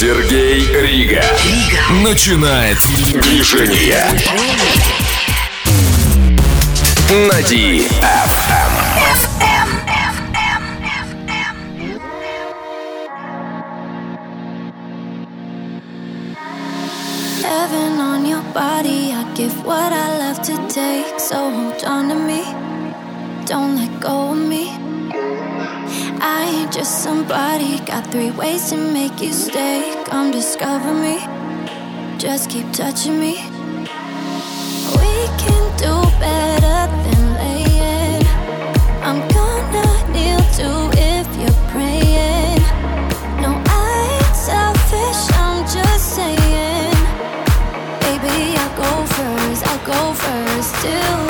Сергей Рига. Рига. Начинает движение. На DFM. Heaven on your body, I give what I love to take. So hold on to me, don't let go of me. I ain't just somebody. Got three ways to make you stay. Come discover me. Just keep touching me. We can do better than laying. I'm gonna kneel to if you're praying. No, I ain't selfish. I'm just saying. Baby, I'll go first. I'll go first. still.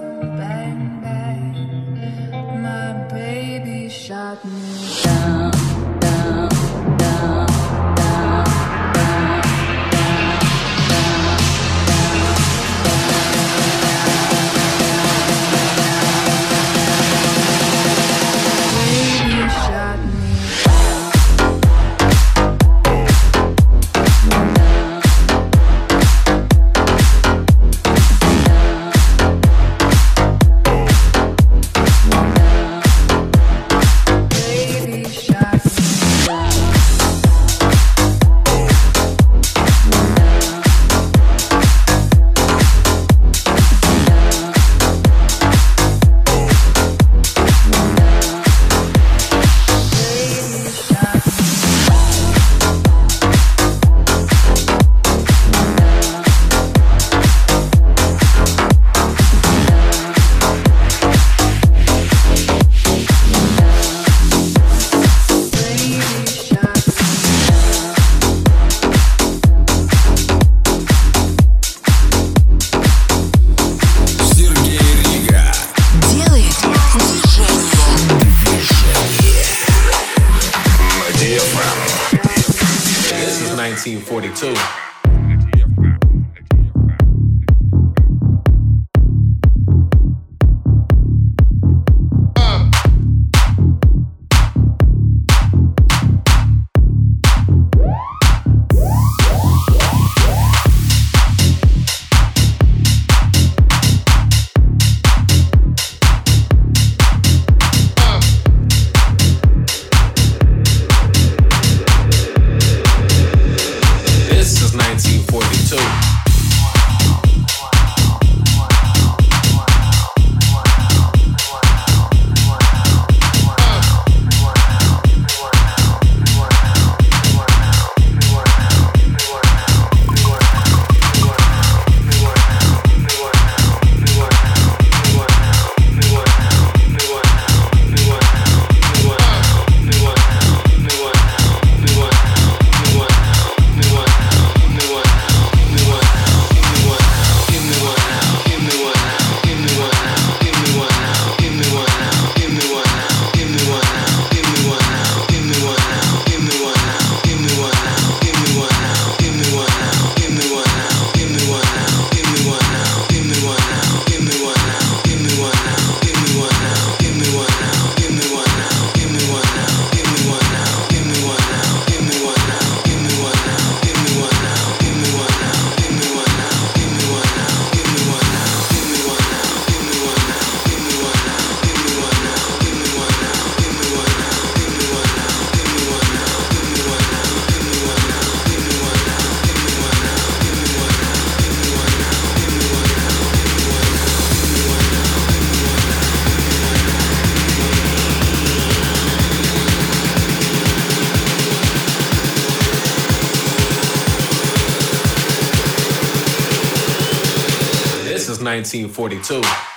1942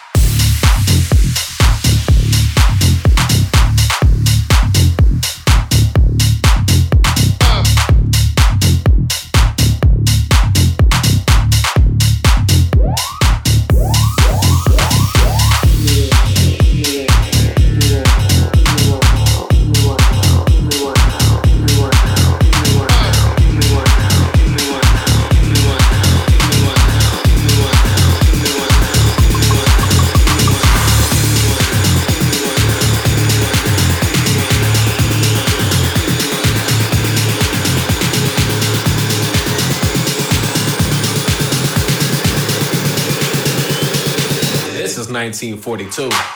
1942.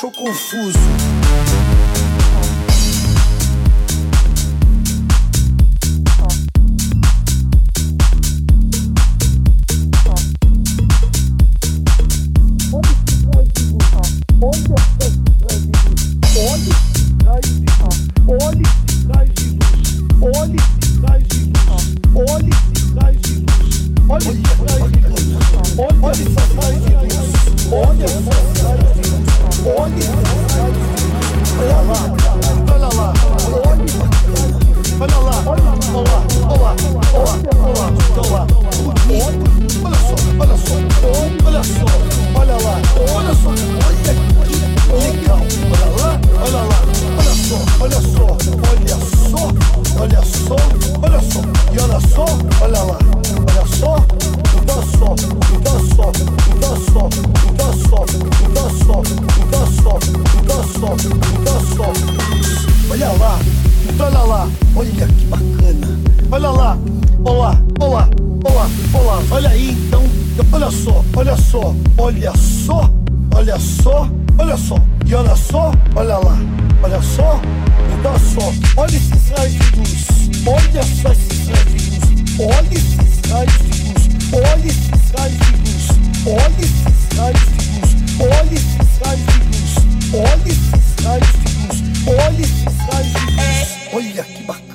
Achou confuso.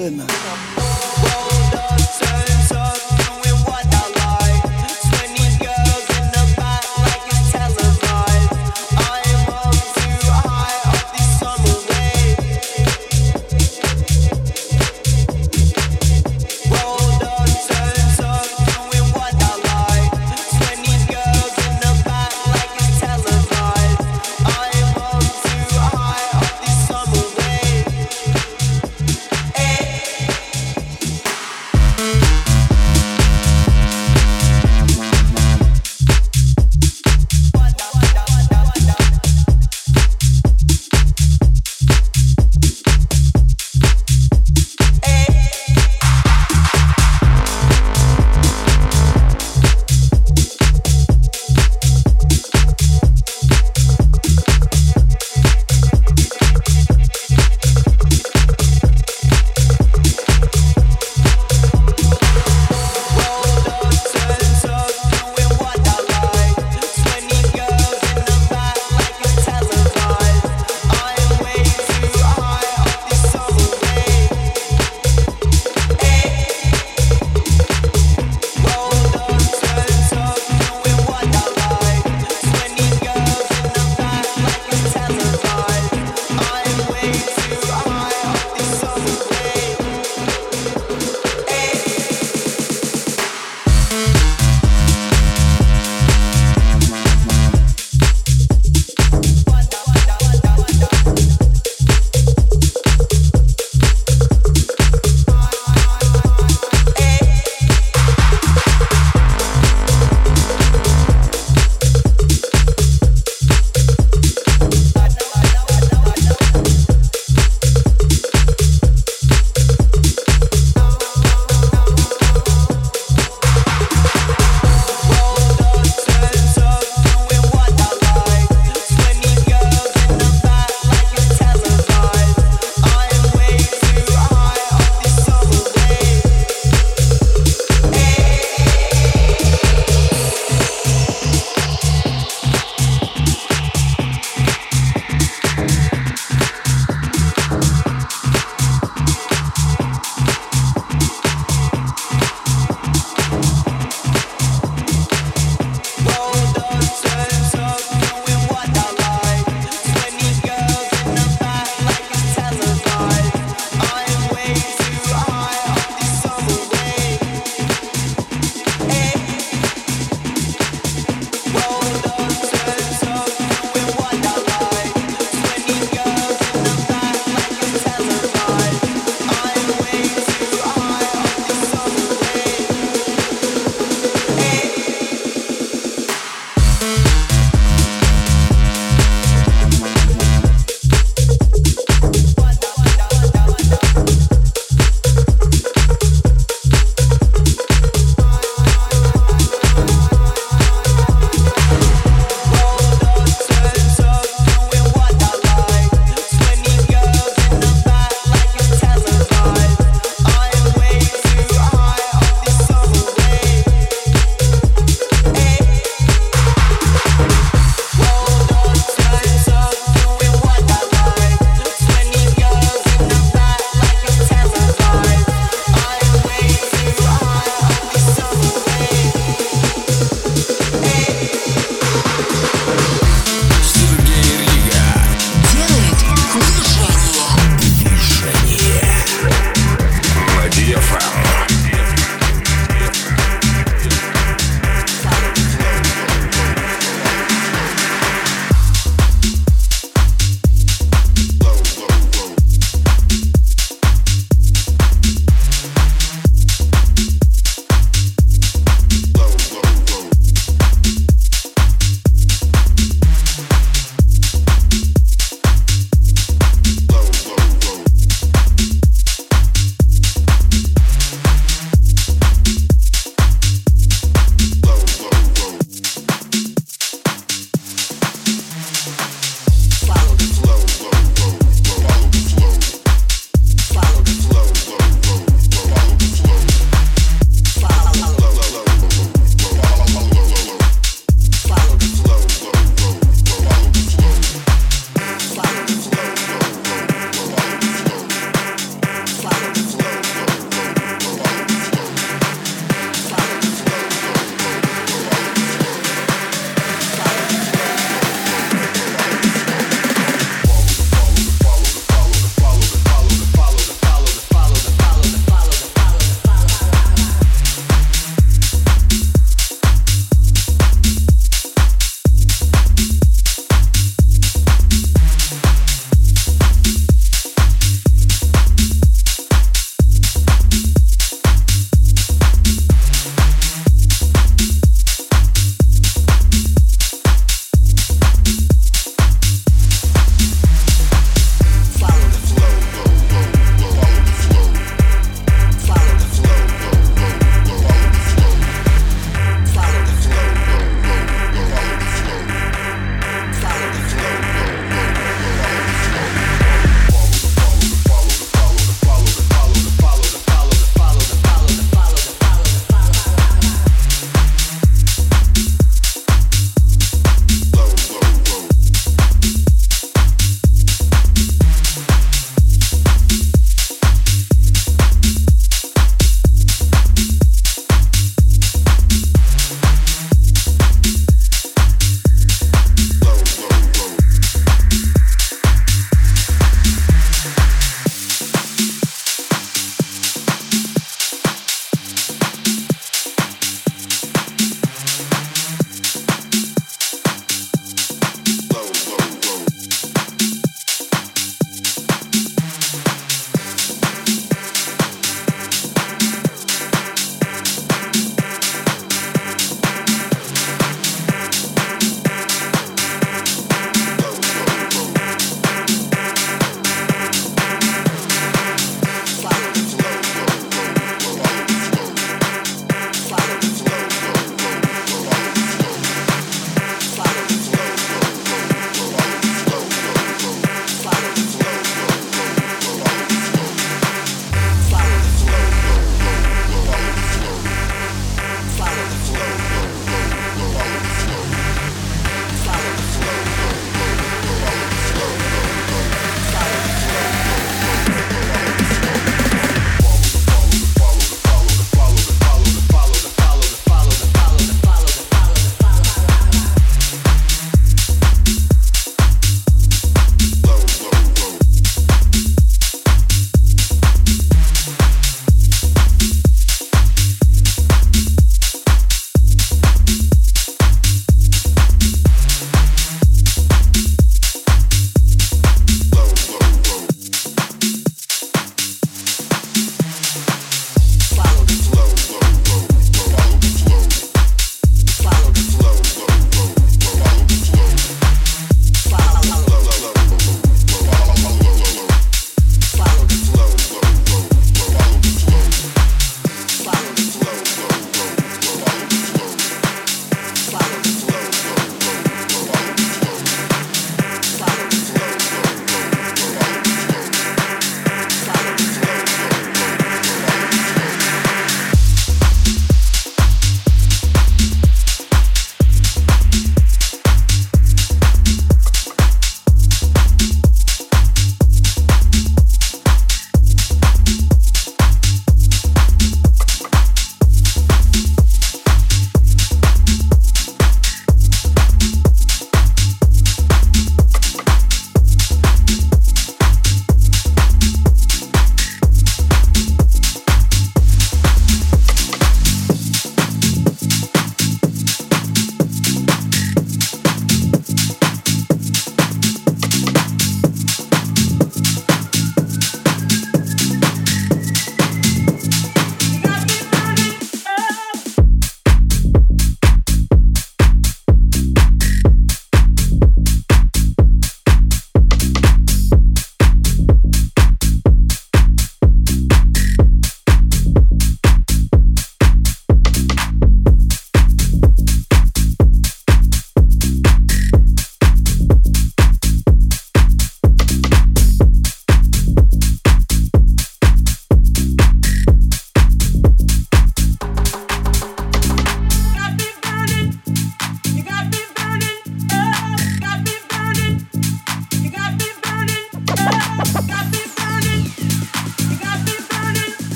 bacana.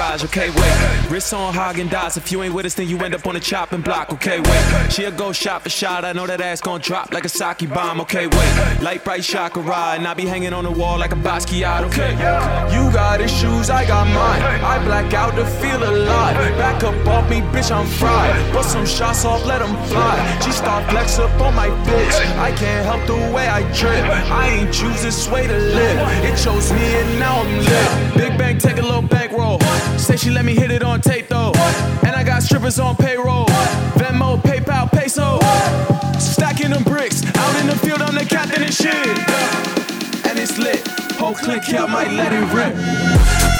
Entourage, okay, wait. Wrist on Häagen-Dazs. If you ain't with us, then you end up on the chopping block, okay, wait. She'll go shot for shot. I know that ass gon' drop like a sake bomb, okay, wait. Light bright chakra, and I be hanging on the wall like a Basquiat, okay. You got issues, I got mine. I black out to feel alive. Back up off me, bitch, I'm fried. Bust some shots off, let them fly. She start flex up on my bitch. I can't help the way I drip. I ain't choose this way to live. It chose me, and now I'm lit. Big bang, take a little bankroll. She let me hit it on tape though. And I got strippers on payroll. Venmo, PayPal, peso. Stacking them bricks. Out in the field, I'm the captain and shit. And it's lit. Whole click here, might let it rip.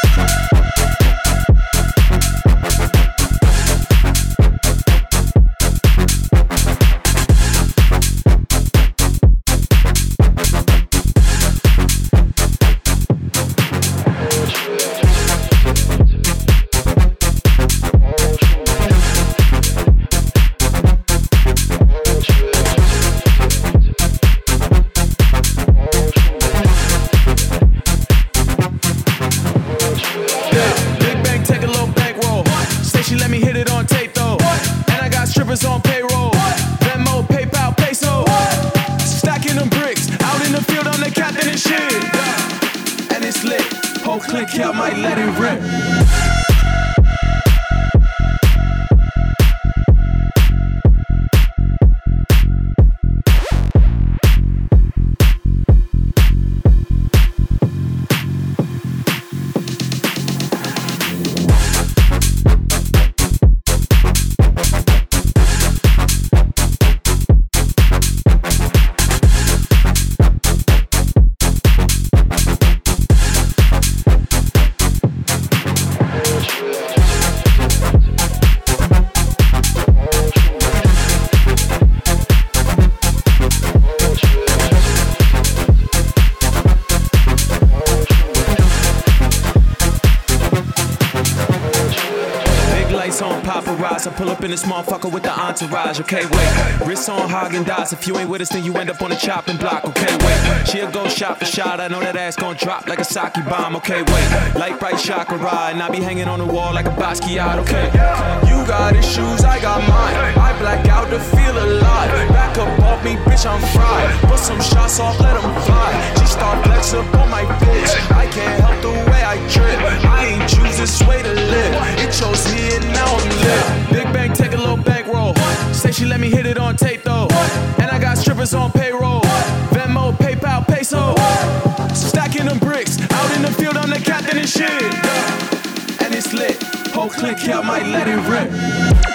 Entourage, okay, wait. Wrist on Häagen-Dazs. If you ain't with us, then you end up on the chopping block, okay, wait. She'll go shot for shot. I know that ass gon' drop like a sake bomb, okay, wait. Light bright chakra, and I be hanging on the wall like a Basquiat, okay. You got issues, I got mine. I black out to feel alive. Back up off me, bitch, I'm fried. Put some shots off, let them fly. She start flex up on my bitch. I can't help the way I trip. I ain't choose this way to live. It chose me and now I'm lit. Big bang bankroll. Say she let me hit it on tape though. And I got strippers on payroll. Venmo, PayPal, peso. Stacking them bricks. Out in the field, I'm the captain and shit. And it's lit. Whole click I might let it rip.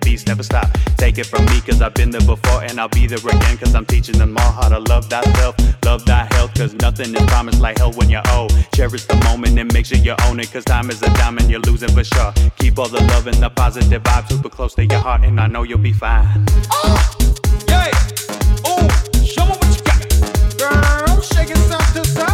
Beast never stop. Take it from me cause I've been there before and I'll be there again cause I'm teaching them all how to love thyself, love thy health cause nothing is promised like hell when you're old. Cherish the moment and make sure you own it cause time is a diamond you're losing for sure. Keep all the love and the positive vibes super close to your heart and I know you'll be fine. Oh, yeah, oh, show me what you got. Girl, shake it side to side.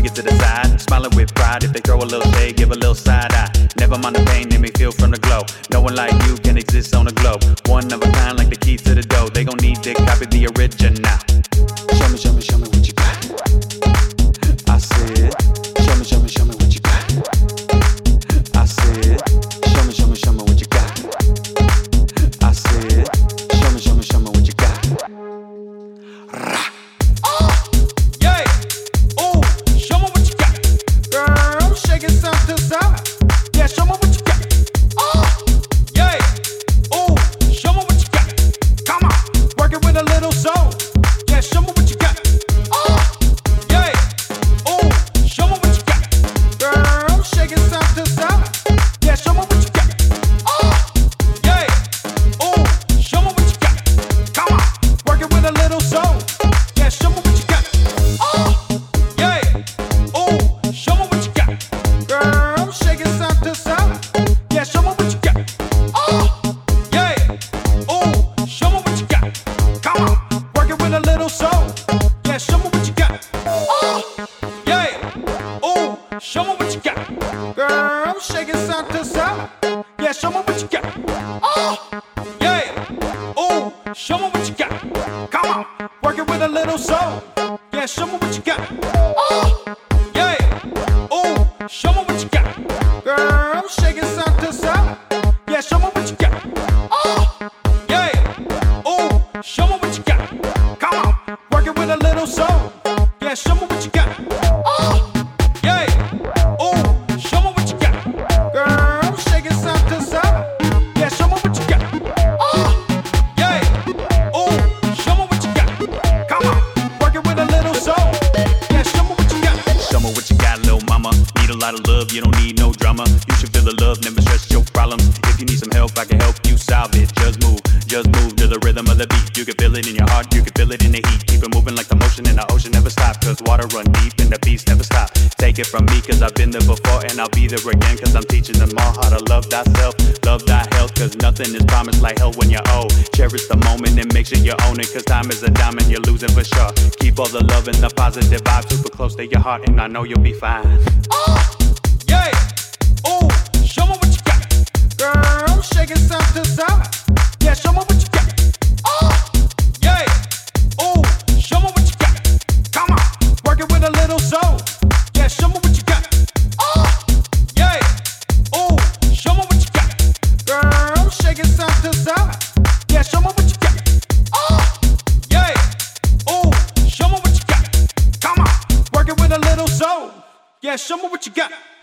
swing it to the side, smiling with pride. If they throw a little shade, give a little side eye. Never mind the pain they may feel from the glow. No one like you can exist on the globe. One of a kind, like the keys to the door. They gon' need to copy the original. Show me, show me, show me. Somos beat. You can feel it in your heart, you can feel it in the heat. Keep it moving like the motion in the ocean never stop. Cause water run deep and the beats never stop. Take it from me, cause I've been there before and I'll be there again. Cause I'm teaching them all how to love thyself, love thy health. Cause nothing is promised like hell when you're old. Cherish the moment and make sure you own it. Cause time is a diamond, you're losing for sure. Keep all the love and the positive vibes super close to your heart, and I know you'll be fine. Oh, yeah. Oh, show me what you got. Girl, I'm shaking side to side. Yeah, show me what you got. Yay, oh, show them what you got. Come on, work it with a little soul. yeah. Show me what you got. Oh! Yay! Ooh, show me what you got. Girl, I'm shakin' side to side. Yeah, show me what you got. Oh! Yay! Ooh, show me what you got. Come on, work it with a little soul. Yeah, show me what you got. Oh.